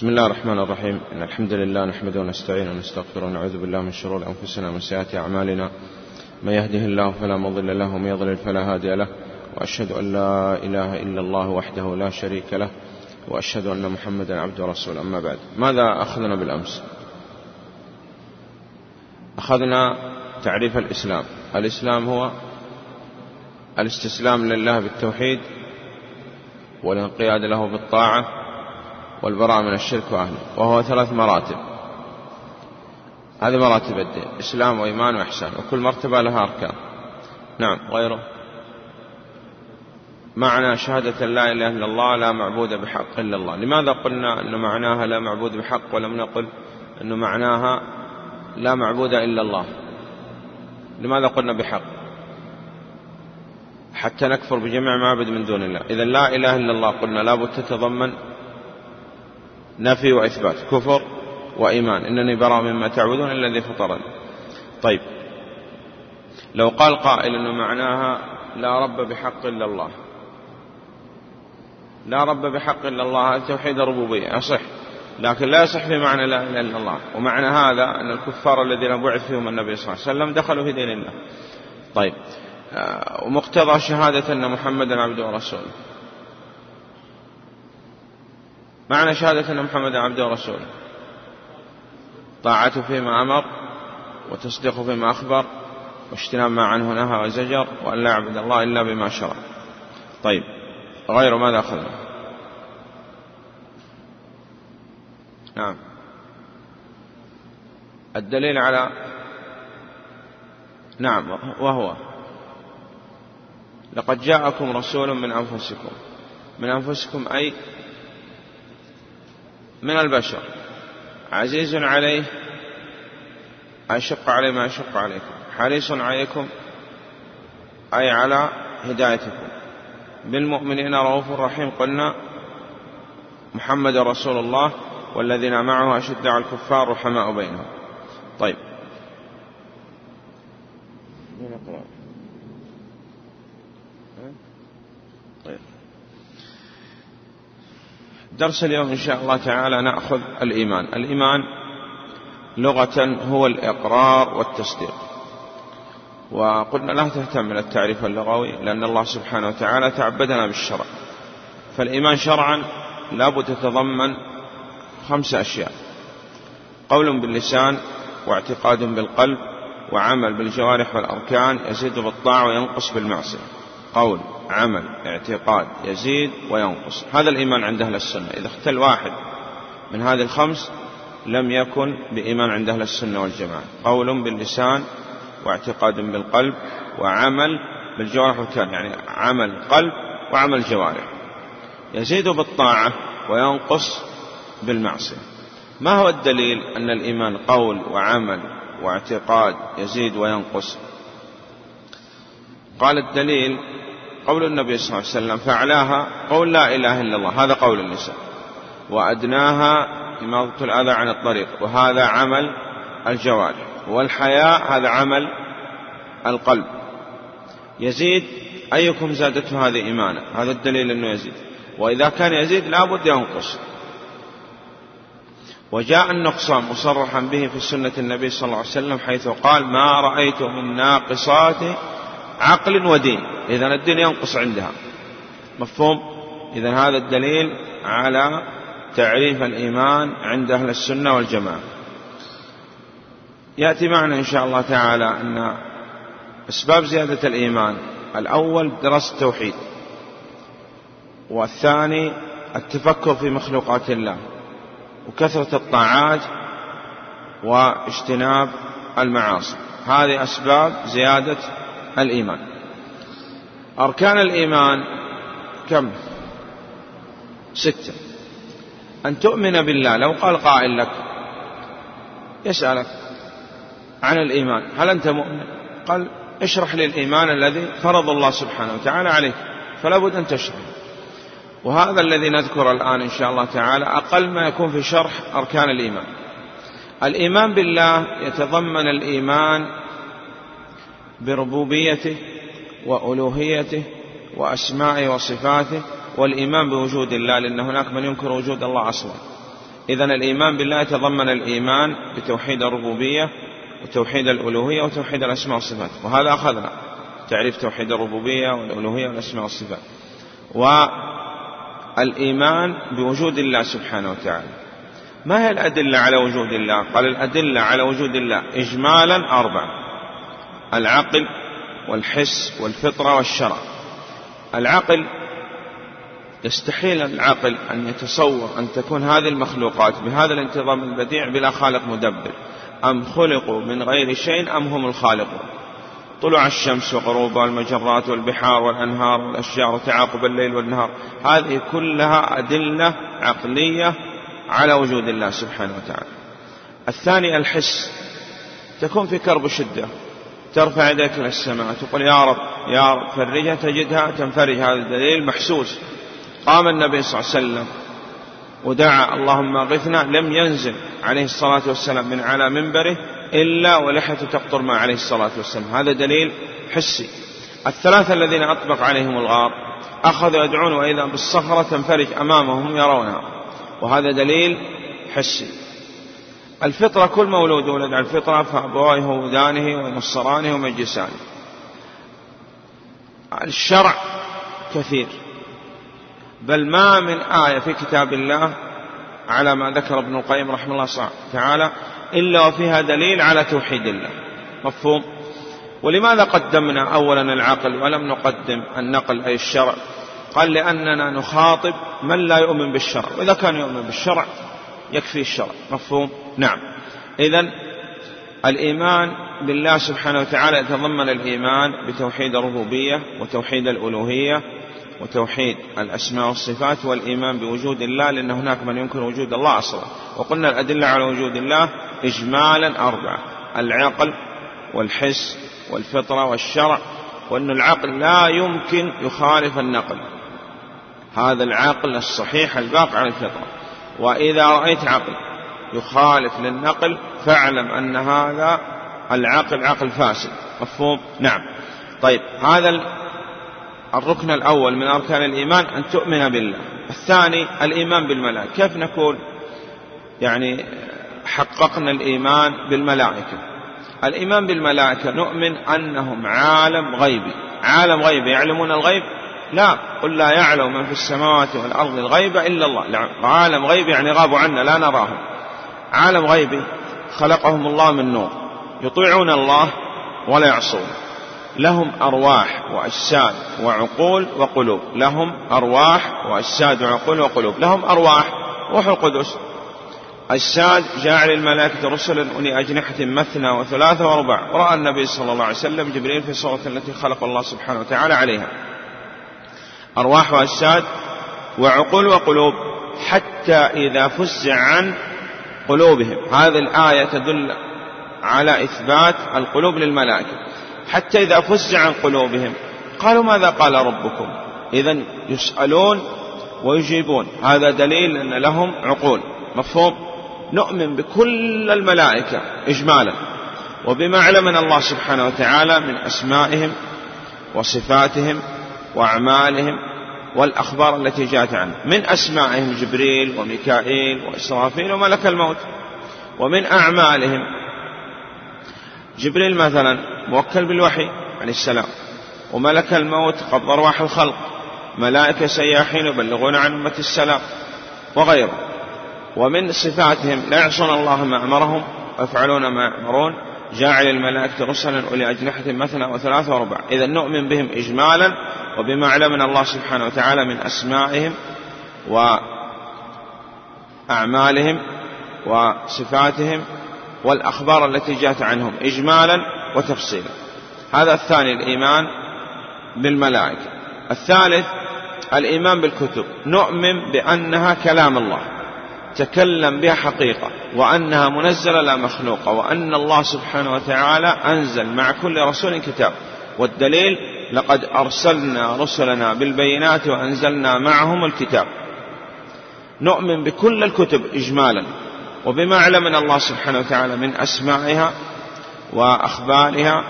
بسم الله الرحمن الرحيم. إن الحمد لله نحمده ونستعينه ونستغفره ونعوذ بالله من شرور أنفسنا ومن سيئات أعمالنا. من يهده الله فلا مضل له ومن يضلل فلا هادي له. وأشهد أن لا إله إلا الله وحده لا شريك له وأشهد أن محمدا عبده ورسوله أما بعد ماذا أخذنا بالأمس؟ أخذنا تعريف الإسلام. الإسلام هو الاستسلام لله بالتوحيد والانقياد له بالطاعة والبراءة من الشرك وأهله وهو ثلاث مراتب. هذه مراتب الدين إسلام وإيمان وإحسان وكل مرتبة لها أركان. نعم. غيره؟ معنى شهادة لا إله إلا الله لا معبود بحق إلا الله. لماذا قلنا أن معناها لا معبود بحق ولم نقل أن معناها لا معبود إلا الله؟ لماذا قلنا بحق؟ حتى نكفر بجميع معبد من دون الله. إذا لا إله إلا الله قلنا لابد تتضمن نفي وإثبات كفر وإيمان. إنني براء مما تعبدون الذي فطرني. طيب. لو قال قائل أنه معناها لا رب بحق إلا الله. لا رب بحق إلا الله هذا توحيد الربوبية يصح لكن لا يصح في معنى لا إله إلا الله. ومعنى هذا أن الكفار الذين بعث فيهم النبي صلى الله عليه وسلم دخلوا في دين الله. طيب. آه، ومقتضى شهادة أن محمدا عبده ورسوله. معنى شهادة أن محمدا عبده ورسوله. طاعته فيما أمر وتصديقه فيما أخبر واجتناب ما عنه نهى وزجر وأن لا يعبد الله إلا بما شرع. طيب غير ماذا أخذنا؟ نعم. الدليل على نعم وهو لقد جاءكم رسول من أنفسكم. من أنفسكم أي من البشر. عزيز عليه. أشق عليه ما أشق عليكم. حريص عليكم. أي على هدايتكم. بالمؤمنين رؤوف رحيم. قلنا محمد رسول الله والذين معه أشد على الكفار رحماء بينهم. طيب. طيب. درس اليوم إن شاء الله تعالى نأخذ الإيمان. الإيمان لغة هو الإقرار والتصديق. وقلنا لا تهتم من التعريف اللغوي لأن الله سبحانه وتعالى تعبدنا بالشرع. فالإيمان شرعا لابد تتضمن خمس أشياء. قول باللسان واعتقاد بالقلب وعمل بالجوارح والأركان يزيد بالطاعة وينقص بالمعصية. قول عمل اعتقاد يزيد وينقص. هذا الإيمان عند أهل السنة. إذا اختل واحد من هذه الخمس لم يكن بإيمان عند أهل السنة والجماعة. قول باللسان واعتقاد بالقلب وعمل بالجوارح والأركان يعني عمل قلب وعمل جوارح. يزيد بالطاعة وينقص بالمعصية. ما هو الدليل أن الإيمان قول وعمل واعتقاد يزيد وينقص؟ قال الدليل قول النبي صلى الله عليه وسلم فأعلاها قول لا إله إلا الله. هذا قول اللسان وأدناها إماطة الأذى عن الطريق. وهذا عمل الجوارح. والحياء هذا عمل القلب. يزيد أيكم زادته هذه إيمانا؟ هذا الدليل أنه يزيد. وإذا كان يزيد لابد ينقص. وجاء النقصان مصرحا به في سنة النبي صلى الله عليه وسلم حيث قال ما رأيت من ناقصات عقل ودين. إذا الدين ينقص عندها. مفهوم؟ إذا هذا الدليل على تعريف الإيمان عند أهل السنة والجماعة. يأتي معنا إن شاء الله تعالى أن أسباب زيادة الإيمان. الأول دراسة التوحيد. والثاني التفكر في مخلوقات الله. وكثرة الطاعات واجتناب المعاصي. هذه أسباب زيادة الإيمان. أركان الإيمان كم؟ ستة. أن تؤمن بالله لو قال قائل لك يسألك عن الإيمان. هل أنت مؤمن؟ قال اشرح لي الإيمان الذي فرض الله سبحانه وتعالى عليك فلا بد أن تشرح. وهذا الذي نذكر الآن إن شاء الله تعالى أقل ما يكون في شرح أركان الإيمان. الإيمان بالله يتضمن الإيمان بربوبيته وألوهيته وأسمائه وصفاته والإيمان بوجود الله لأن هناك من ينكر وجود الله أصلا. إذا الإيمان بالله يتضمن الإيمان بتوحيد الربوبية وتوحيد الألوهية وتوحيد الأسماء والصفات. وهذا أخذنا تعريف توحيد الربوبية والألوهية والأسماء والصفات. والإيمان بوجود الله سبحانه وتعالى. ما هي الأدلة على وجود الله؟ قال الأدلة على وجود الله إجمالا أربع العقل والحس والفطرة والشرع. العقل يستحيل العقل أن يتصور أن تكون هذه المخلوقات بهذا الانتظام البديع بلا خالق مدبر. أم خلقوا من غير شيء أم هم الخالقون؟ طلوع الشمس وغروبها والمجرات والبحار والأنهار والأشجار وتعاقب الليل والنهار. هذه كلها أدلة عقلية على وجود الله سبحانه وتعالى. الثاني الحس. تكون في كرب شدة. ترفع يديك إلى السماء تقول يا رب يا رب فرجها تجدها تنفرج هذا الدليل محسوس. قام النبي صلى الله عليه وسلم ودعا اللهم اغثنا لم ينزل عليه الصلاة والسلام من على منبره إلا ولحيته تقطر ما عليه الصلاة والسلام. هذا دليل حسي. الثلاثة الذين أطبق عليهم الغار أخذوا يدعون وإذا بالصخرة تنفرج أمامهم يرونها. وهذا دليل حسي. الفطرة كل مولود ولد على الفطرة فأبواه يهودانه وينصرانه ومجسانه الشرع كثير. بل ما من آية في كتاب الله على ما ذكر ابن القيم رحمه الله تعالى إلا وفيها دليل على توحيد الله. مفهوم؟ ولماذا قدمنا أولا العقل ولم نقدم النقل أي الشرع؟ قال لأننا نخاطب من لا يؤمن بالشرع. وإذا كان يؤمن بالشرع يكفي الشرع مفهوم؟ نعم. إذا الإيمان بالله سبحانه وتعالى يتضمن الإيمان بتوحيد الربوبية وتوحيد الألوهية وتوحيد الأسماء والصفات والإيمان بوجود الله لأن هناك من ينكر وجود الله أصلا. وقلنا الأدلة على وجود الله إجمالا أربعة العقل والحس والفطرة والشرع وأن العقل لا يمكن يخالف النقل. هذا العقل الصحيح الباقي على الفطرة. وإذا رأيت عقل يخالف للنقل فاعلم أن هذا العقل عقل فاسد. مفهوم؟ نعم. طيب هذا الركن الأول من أركان الإيمان أن تؤمن بالله. الثاني الإيمان بالملائكة. كيف نقول يعني حققنا الإيمان بالملائكة. الإيمان بالملائكة نؤمن أنهم عالم غيبي. عالم غيبي يعلمون الغيب؟ لا قل لا يعلم من في السماوات والأرض الغيب إلا الله. عالم غيبي يعني غابوا عنا لا نراهم. عالم غيبي خلقهم الله من نور. يطيعون الله ولا يعصون. لهم أرواح وأجساد وعقول وقلوب. لهم أرواح وأجساد وعقول وقلوب. لهم أرواح روح القدس. أجساد جاعل الملائكة رسلا أولي أجنحة مثنى وثلاثة ورباع رأى النبي صلى الله عليه وسلم جبريل في الصورة التي خلق الله سبحانه وتعالى عليها. أرواح وأجساد وعقول وقلوب حتى إذا فزع عن قلوبهم. هذه الآية تدل على إثبات القلوب للملائكة. حتى إذا فزع عن قلوبهم قالوا ماذا قال ربكم؟ إذا يسألون ويجيبون. هذا دليل أن لهم عقول. مفهوم؟ نؤمن بكل الملائكة إجمالا. وبما علمنا الله سبحانه وتعالى من أسمائهم وصفاتهم وأعمالهم والأخبار التي جاءت عنه. من أسمائهم جبريل وميكائيل وإسرافيل وملك الموت. ومن أعمالهم. جبريل مثلا موكل بالوحي عليه السلام. وملك الموت قبض أرواح الخلق. ملائكة سياحين يبلغون عن أمة السلام. وغيره ومن صفاتهم لا يعصون الله ما أمرهم ويفعلون ما يأمرون. جاعل الملائكة رسلا أولي أجنحة مثنى وثلاثة وربع. إذا نؤمن بهم إجمالا وبما علمنا الله سبحانه وتعالى من أسمائهم وأعمالهم وصفاتهم والأخبار التي جاءت عنهم إجمالا وتفصيلا. هذا الثاني الإيمان بالملائكة. الثالث الإيمان بالكتب. نؤمن بأنها كلام الله. تكلم بها حقيقة وأنها منزلة لا مخلوقة وأن الله سبحانه وتعالى أنزل مع كل رسول كتاب. والدليل لقد أرسلنا رسلنا بالبينات وأنزلنا معهم الكتاب. نؤمن بكل الكتب إجمالا وبما علمنا الله سبحانه وتعالى من أسمائها وأخبارها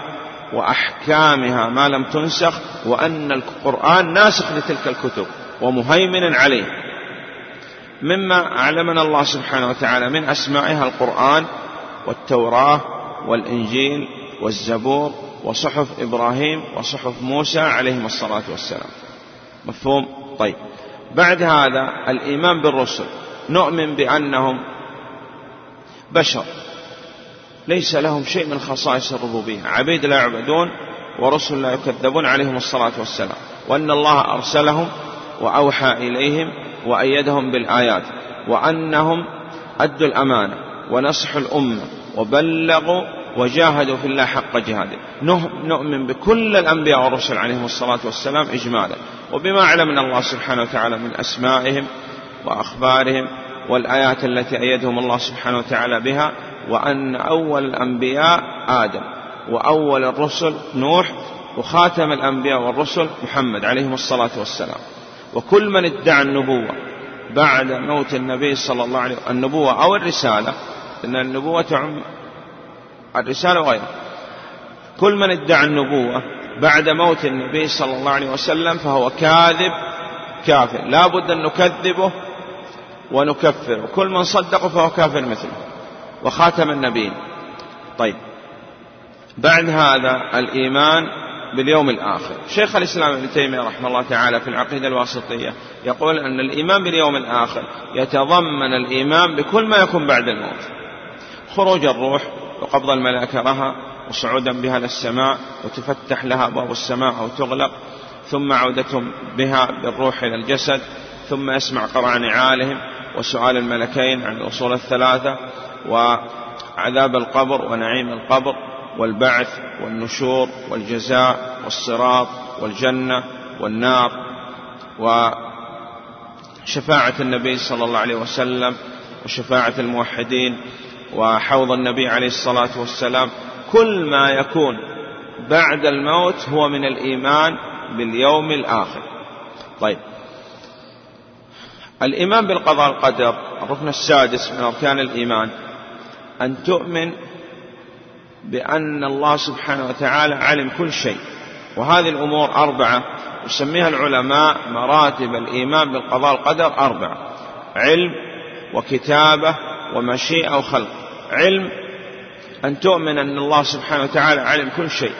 وأحكامها ما لم تنسخ وأن القرآن ناسخ لتلك الكتب ومهيمن عليه. مما علمنا الله سبحانه وتعالى من أسمائها القرآن والتوراة والإنجيل والزبور وصحف إبراهيم وصحف موسى عليهم الصلاة والسلام. مفهوم؟ طيب. بعد هذا الإيمان بالرسل نؤمن بأنهم بشر. ليس لهم شيء من خصائص الربوبية. عبيد لا يعبدون ورسل لا يكذبون عليهم الصلاة والسلام. وأن الله أرسلهم وأوحى إليهم وأيدهم بالآيات وأنهم أدوا الأمانة ونصحوا الأمة وبلغوا وجاهدوا في الله حق جهاده. نؤمن بكل الأنبياء والرسل عليهم الصلاة والسلام إجمالا. وبما علمنا الله سبحانه وتعالى من أسمائهم وأخبارهم والآيات التي أيدهم الله سبحانه وتعالى بها وأن أول الأنبياء آدم وأول الرسل نوح وخاتم الأنبياء والرسل محمد عليهم الصلاة والسلام. وكل من ادعى النبوة بعد موت النبي صلى الله عليه وسلم النبوة أو الرسالة أن النبوة تعم الرسالة وغيرها. كل من ادعى النبوة بعد موت النبي صلى الله عليه وسلم فهو كاذب كافر. لا بد أن نكذبه ونكفره. كل من صدقه فهو كافر مثله وخاتم النبيين. طيب. بعد هذا الإيمان باليوم الآخر. شيخ الإسلام ابن تيمية رحمه الله تعالى في العقيدة الواسطية يقول أن الإيمان باليوم الآخر يتضمن الإيمان بكل ما يكون بعد الموت. خروج الروح وقبض الملائكة لها وصعودا بها للسماء وتفتح لها أبواب السماء أو تغلق. ثم عودتهم بها بالروح إلى الجسد. ثم يسمع قرع نعالهم وسؤال الملكين عن الأصول الثلاثة وعذاب القبر ونعيم القبر. والبعث والنشور والجزاء والصراط والجنة والنار وشفاعة النبي صلى الله عليه وسلم وشفاعة الموحدين وحوض النبي عليه الصلاة والسلام. كل ما يكون بعد الموت هو من الإيمان باليوم الآخر. طيب. الإيمان بالقضاء والقدر الركن السادس من أركان الإيمان أن تؤمن بأن الله سبحانه وتعالى علم كل شيء. وهذه الأمور أربعة. يسميها العلماء مراتب الإيمان بالقضاء والقدر أربعة. علم وكتابة ومشيئة وخلق. علم أن تؤمن أن الله سبحانه وتعالى علم كل شيء.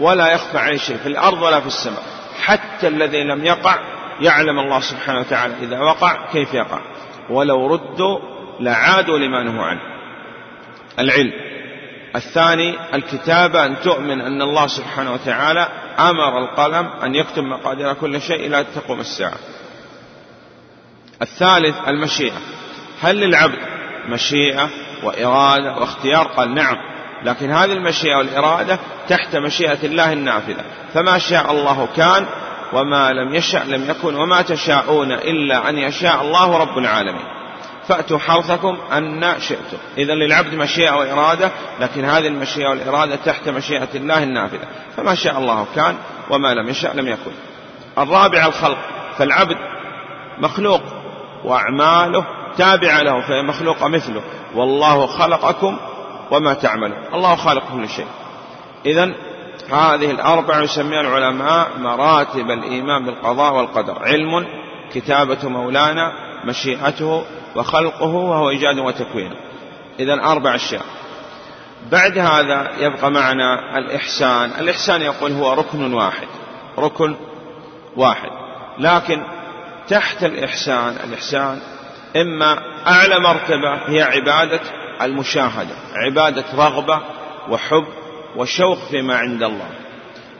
ولا يخفى عليه شيء في الأرض ولا في السماء. حتى الذي لم يقع يعلم الله سبحانه وتعالى إذا وقع كيف يقع. ولو ردوا لعادوا لما نهوا عنه. العلم. الثاني الكتابة أن تؤمن أن الله سبحانه وتعالى أمر القلم أن يكتب مقادير كل شيء إلى تقوم الساعة. الثالث المشيئة. هل للعبد مشيئة وإرادة واختيار؟ قال نعم. لكن هذه المشيئة والإرادة تحت مشيئة الله النافذة فما شاء الله كان وما لم يشأ لم يكن وما تشاءون إلا أن يشاء الله رب العالمين. فأتوا حرثكم أن شئتم. إذا للعبد مشيئة وإرادة لكن هذه المشيئة والإرادة تحت مشيئة الله النافذة. فما شاء الله كان وما لم يشأ لم يكن. الرابع الخلق فالعبد مخلوق وأعماله تابعة له فهي مخلوقة مثله. والله خلقكم وما تعملون. الله خالق كل شيء. إذا هذه الأربع يسميها العلماء مراتب الإيمان بالقضاء والقدر. علم كتابة مولانا مشيئته وخلقه وهو إيجاد وتكوين. إذا أربع أشياء. بعد هذا يبقى معنا الإحسان. الإحسان يقول هو ركن واحد. ركن واحد. لكن تحت الإحسان الإحسان إما أعلى مرتبة هي عبادة المشاهدة عبادة رغبة وحب وشوق فيما عند الله.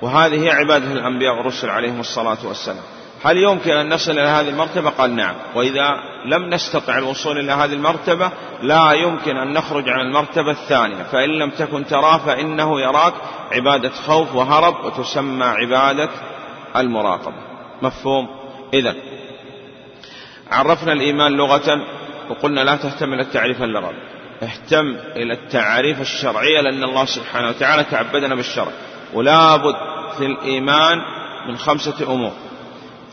وهذه هي عبادة الأنبياء والرسل عليهم الصلاة والسلام. هل يمكن أن نصل إلى هذه المرتبة؟ قال نعم. وإذا لم نستطع الوصول إلى هذه المرتبة لا يمكن أن نخرج عن المرتبة الثانية. فإن لم تكن تراه فإنه يراك عبادة خوف وهرب وتسمى عبادة المراقبة. مفهوم؟ إذا عرفنا الإيمان لغة وقلنا لا تهتم إلى التعريف اللغوي اهتم إلى التعريف الشرعية لأن الله سبحانه وتعالى تعبدنا بالشرع. ولا بد في الإيمان من خمسة أمور.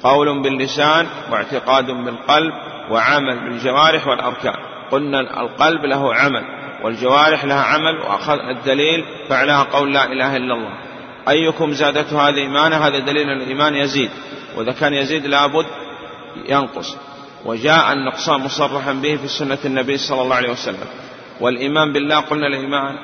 قول باللسان واعتقاد بالقلب وعمل بالجوارح والأركان. قلنا القلب له عمل والجوارح لها عمل وأخذ الدليل فعلها قول لا إله إلا الله. أيكم زادته هذه إيمانا؟ هذا دليل الإيمان يزيد. وإذا كان يزيد لابد ينقص. وجاء النقصان مصرحا به في سنة النبي صلى الله عليه وسلم. والإيمان بالله قلنا الإيمان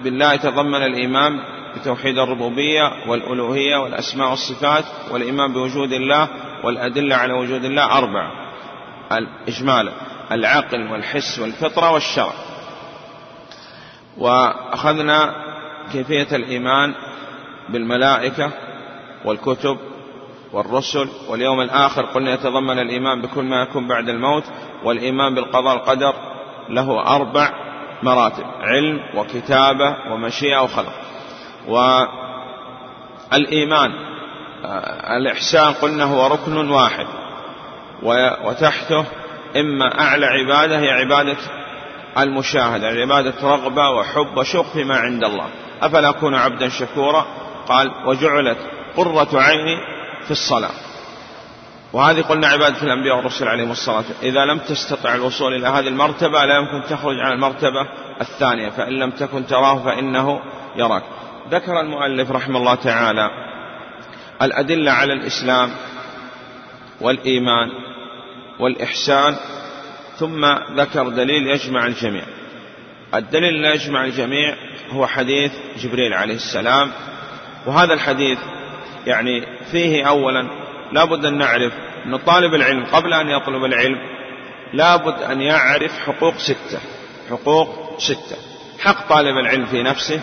بالله يتضمن الإيمان بتوحيد الربوبية والألوهية والأسماء والصفات والإيمان بوجود الله والأدلة على وجود الله أربعة الإجمال العقل والحس والفطرة والشرع. وأخذنا كيفية الإيمان بالملائكة والكتب والرسل واليوم الآخر قلنا يتضمن الإيمان بكل ما يكون بعد الموت والإيمان بالقضاء القدر له أربع مراتب علم وكتابة ومشيئة وخلق. والإيمان. الإحسان قلنا هو ركن واحد. وتحته إما أعلى عبادة هي عبادة المشاهدة عبادة رغبة وحب وشوق فيما عند الله. أفلا أكون عبدا شكورا؟ قال وجعلت قرة عيني في الصلاة. وهذه قلنا عبادة الأنبياء والرسل عليهم الصلاة. إذا لم تستطع الوصول إلى هذه المرتبة لا يمكن تخرج عن المرتبة الثانية. فإن لم تكن تراه فإنه يراك. ذكر المؤلف رحمه الله تعالى الأدلة على الإسلام والإيمان والإحسان ثم ذكر دليل يجمع الجميع. الدليل الذي يجمع الجميع هو حديث جبريل عليه السلام وهذا الحديث يعني فيه أولا لابد أن نعرف أن طالب العلم قبل أن يطلب العلم لابد أن يعرف حقوق ستة حقوق ستة. حق طالب العلم في نفسه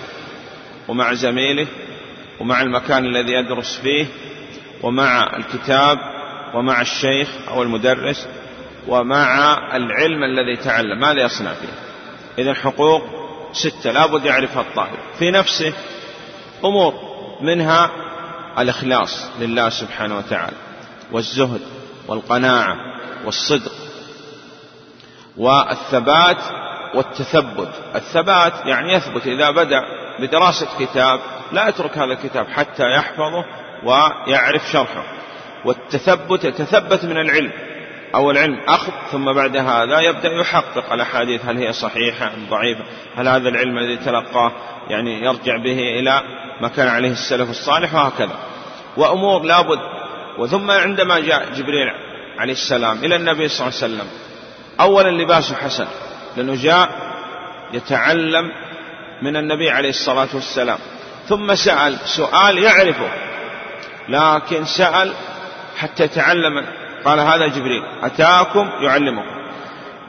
ومع زميله ومع المكان الذي يدرس فيه ومع الكتاب ومع الشيخ أو المدرس ومع العلم الذي تعلم. ماذا يصنع فيه. إذا حقوق ستة لابد يعرفها الطالب في نفسه أمور منها الإخلاص لله سبحانه وتعالى والزهد والقناعة والصدق والثبات والتثبت. الثبات يعني يثبت إذا بدأ بدراسة كتاب لا يترك هذا الكتاب حتى يحفظه ويعرف شرحه. والتثبت يتثبت من العلم. أو العلم أخذ ثم بعد هذا يبدأ يحقق الأحاديث هل هي صحيحة أم ضعيفة؟ هل هذا العلم الذي تلقاه يعني يرجع به إلى ما كان عليه السلف الصالح؟ وهكذا. وأمور لابد وثم عندما جاء جبريل عليه السلام إلى النبي صلى الله عليه وسلم أولا لباسه حسن لأنه جاء يتعلم من النبي عليه الصلاة والسلام. ثم سأل سؤال يعرفه. لكن سأل حتى يتعلم قال هذا جبريل أتاكم يعلمكم.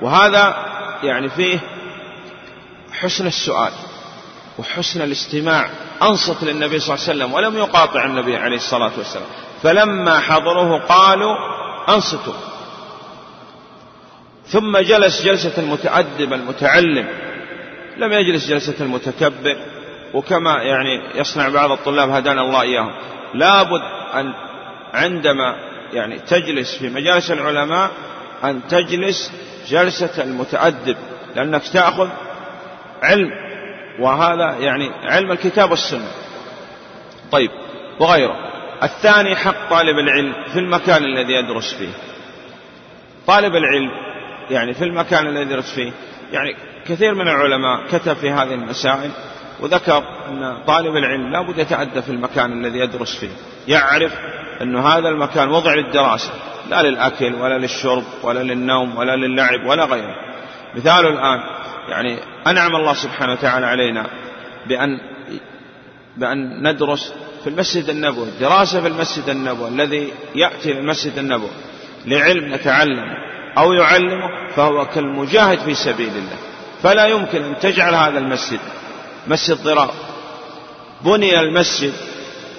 وهذا يعني فيه حسن السؤال وحسن الاستماع أنصت للنبي صلى الله عليه وسلم ولم يقاطع النبي عليه الصلاة والسلام. فلما حضروه قالوا أنصتوا. ثم جلس جلسة المتأدب المتعلم لم يجلس جلسة المتكبر وكما يعني يصنع بعض الطلاب هدانا الله إياهم. لابد أن عندما يعني تجلس في مجالس العلماء أن تجلس جلسة المتأدب لأنك تأخذ علم وهذا يعني علم الكتاب والسنة. طيب وغيره. الثاني حق طالب العلم في المكان الذي يدرس فيه. طالب العلم يعني في المكان الذي يدرس فيه يعني كثير من العلماء كتب في هذه المسائل وذكر أن طالب العلم لا بد يتأدى في المكان الذي يدرس فيه يعرف أن هذا المكان وضع للدراسة لا للأكل ولا للشرب ولا للنوم ولا للعب ولا غيره. مثال الآن يعني أنعم الله سبحانه وتعالى علينا بأن بأن ندرس في المسجد النبوي دراسة في المسجد النبوي الذي يأتي للمسجد النبوي لعلم يتعلم أو يعلمه فهو كالمجاهد في سبيل الله. فلا يمكن أن تجعل هذا المسجد مسجد ضرار. بني المسجد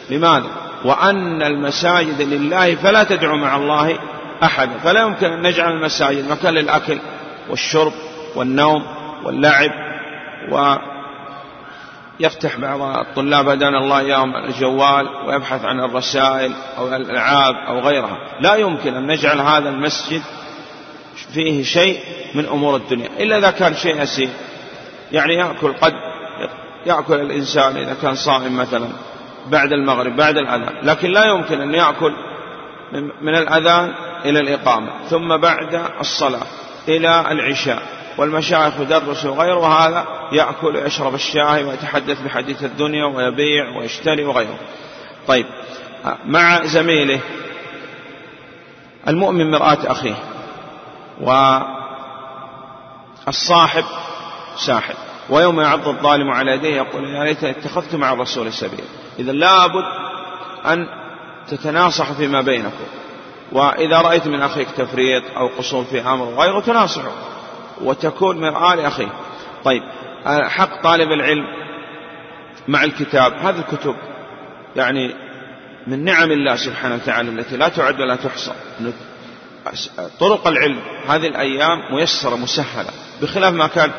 لماذا؟ وأن المساجد لله فلا تدعو مع الله أحدا فلا يمكن أن نجعل المساجد مكان للأكل والشرب والنوم واللعب. ويفتح بعض الطلاب هدانا الله إياهم الجوال ويبحث عن الرسائل أو الألعاب أو غيرها. لا يمكن أن نجعل هذا المسجد فيه شيء من أمور الدنيا. إلا إذا كان شيء يسير يعني يأكل قد يأكل الإنسان إذا كان صائم مثلا بعد المغرب بعد الأذان. لكن لا يمكن أن يأكل من الأذان إلى الإقامة. ثم بعد الصلاة إلى العشاء. والمشايخ يدرس وغيره وهذا يأكل ويشرب الشاي ويتحدث بحديث الدنيا ويبيع ويشتري وغيره. طيب مع زميله المؤمن مرآة أخيه. والصاحب ساحب. ويوم يعض الظالم على يديه يقول يا ليت اتخذت مع الرسول سبيلا. إذا لابد أن تتناصح فيما بينكم. وإذا رأيت من أخيك تفريط أو قصور في أمر غيره تناصحه. وتكون مرآة لأخيه. طيب حق طالب العلم مع الكتاب هذه الكتب يعني من نعم الله سبحانه وتعالى التي لا تعد ولا تحصى. طرق العلم. هذه الأيام ميسرة مسهلة بخلاف ما كان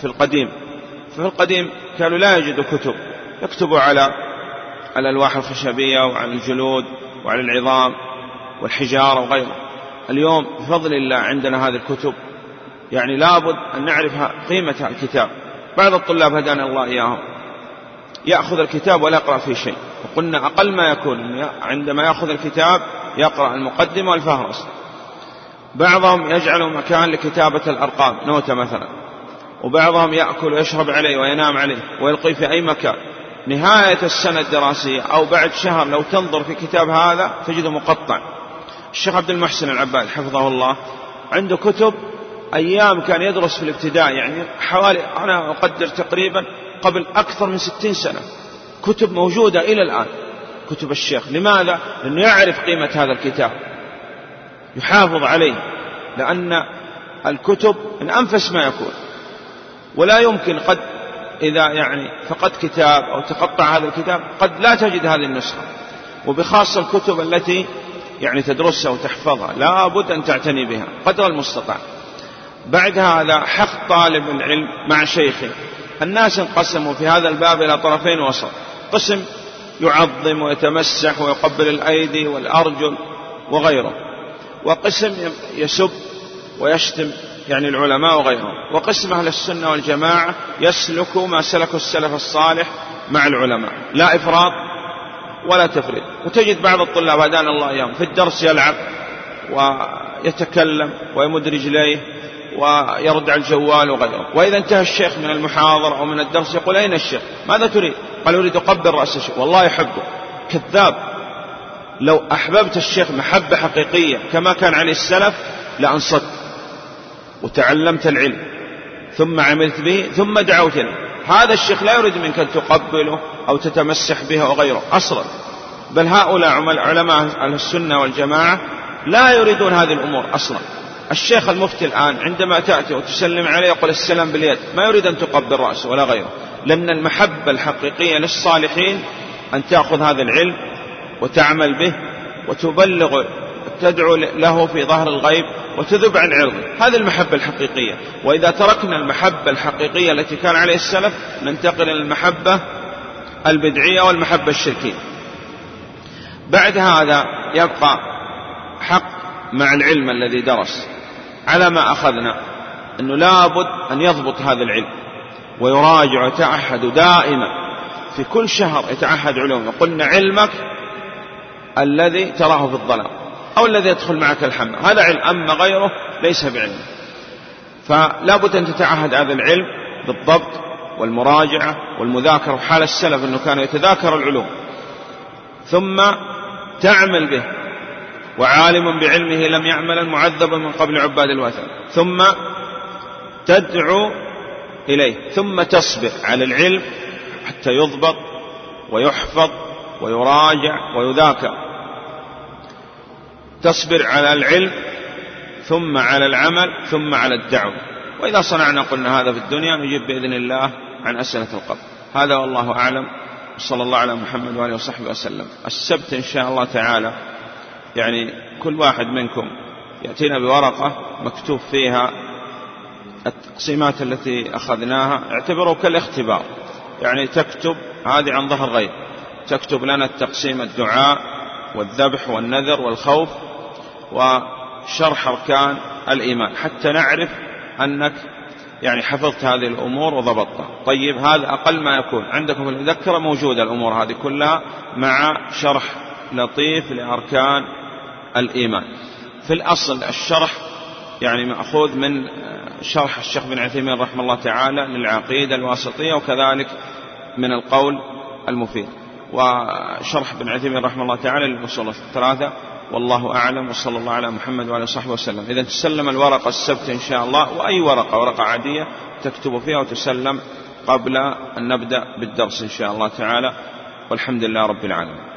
في القديم. ففي القديم كانوا لا يجدوا كتب يكتبوا على الألواح الخشبية وعلى الجلود وعلى العظام والحجارة وغيره اليوم بفضل الله عندنا هذه الكتب. يعني لابد أن نعرف قيمة الكتاب. بعض الطلاب هدانا الله إياهم. يأخذ الكتاب ولا يقرأ فيه شيء. وقلنا أقل ما يكون عندما يأخذ الكتاب يقرأ المقدمة والفهرس بعضهم يجعل مكان لكتابة الأرقام نوتة مثلا. وبعضهم يأكل ويشرب عليه وينام عليه ويلقيه في أي مكان. نهاية السنة الدراسية أو بعد شهر لو تنظر في كتاب هذا تجده مقطع. الشيخ عبد المحسن العباد حفظه الله. عنده كتب أيام كان يدرس في الابتداء يعني حوالي أنا أقدر تقريبا قبل أكثر من ستين سنة. كتب موجودة إلى الآن. كتب الشيخ. لماذا؟ لأنه يعرف قيمة هذا الكتاب. يحافظ عليه. لأن الكتب من أنفس ما يكون. ولا يمكن قد إذا يعني فقدت كتاب أو تقطع هذا الكتاب قد لا تجد هذه النسخة. وبخاصة الكتب التي يعني تدرسها وتحفظها. لا بد أن تعتني بها. قدر المستطاع. بعد هذا حق طالب العلم مع شيخه. الناس انقسموا في هذا الباب إلى طرفين وسط. قسم يعظم ويتمسح ويقبل الأيدي والأرجل وغيره. وقسم يسب ويشتم يعني العلماء وغيرهم. وقسم أهل السنة والجماعة يسلك ما سلك السلف الصالح مع العلماء. لا إفراط ولا تفريط. وتجد بعض الطلاب هدانا الله إياهم في الدرس يلعب ويتكلم ويمد رجليه ويرد على الجوال وغيره. وإذا انتهى الشيخ من المحاضرة أو من الدرس يقول أين الشيخ؟ ماذا تريد؟ قال أريد أقبل رأس الشيخ. والله يحبه. كذاب. لو أحببت الشيخ محبة حقيقية كما كان عليه السلف لأنصت. وتعلمت العلم. ثم عملت به ثم دعوت له هذا الشيخ لا يريد منك أن تقبله أو تتمسح به أو غيره أصلا. بل هؤلاء علماء أهل السنة والجماعة لا يريدون هذه الأمور أصلا. الشيخ المفتي الآن عندما تأتي وتسلم عليه يقول السلام باليد ما يريد أن تقبل رأسه ولا غيره. لأن المحبة الحقيقية للصالحين أن تأخذ هذا العلم وتعمل به وتبلغ تدعو له في ظهر الغيب وتذب عن عرضه هذه المحبة الحقيقية. وإذا تركنا المحبة الحقيقية التي كان عليه السلف ننتقل إلى المحبة البدعية والمحبة الشركية. بعد هذا يبقى حق مع العلم الذي درس. على ما أخذنا أنه لابد أن يضبط هذا العلم. ويراجع ويتعهد دائما. في كل شهر يتعهد علوم قلنا علمك الذي تراه في الظلام أو الذي يدخل معك الحمى هذا علم أما غيره ليس بعلم. فلا بد أن تتعهد هذا العلم بالضبط والمراجعة والمذاكرة. وحال السلف أنه كان يتذاكر العلوم. ثم تعمل به. وعالم بعلمه لم يعمل معذبا من قبل عباد الوثن. ثم تدعو إليه ثم تصبر على العلم حتى يضبط ويحفظ ويراجع ويذاكر. تصبر على العلم ثم على العمل ثم على الدعوة. وإذا صنعنا قلنا هذا في الدنيا نجيب بإذن الله عن أسئلة القبر. هذا والله أعلم. صلى الله على محمد وآله وصحبه وسلم. السبت إن شاء الله تعالى. يعني كل واحد منكم يأتينا بورقة مكتوب فيها التقسيمات التي أخذناها. اعتبروا كالاختبار. يعني تكتب هذه عن ظهر غيب. تكتب لنا التقسيم الدعاء والذبح والنذر والخوف وشرح أركان الإيمان. حتى نعرف أنك يعني حفظت هذه الأمور وضبطتها. طيب هذا أقل ما يكون. عندكم في المذكرة موجودة الأمور هذه كلها مع شرح لطيف لأركان الإيمان. في الأصل الشرح يعني مأخوذ من شرح الشيخ بن عثيمين رحمه الله تعالى للعقيدة الواسطية وكذلك من القول المفيد. وشرح ابن عثيمين رحمه الله تعالى للأصول الثلاثة والله أعلم وصلى الله على محمد وعلى صحبه وسلم. إذا تسلم الورقة السبت إن شاء الله وأي ورقة ورقة عادية تكتب فيها وتسلم قبل أن نبدأ بالدرس إن شاء الله تعالى. والحمد لله رب العالمين.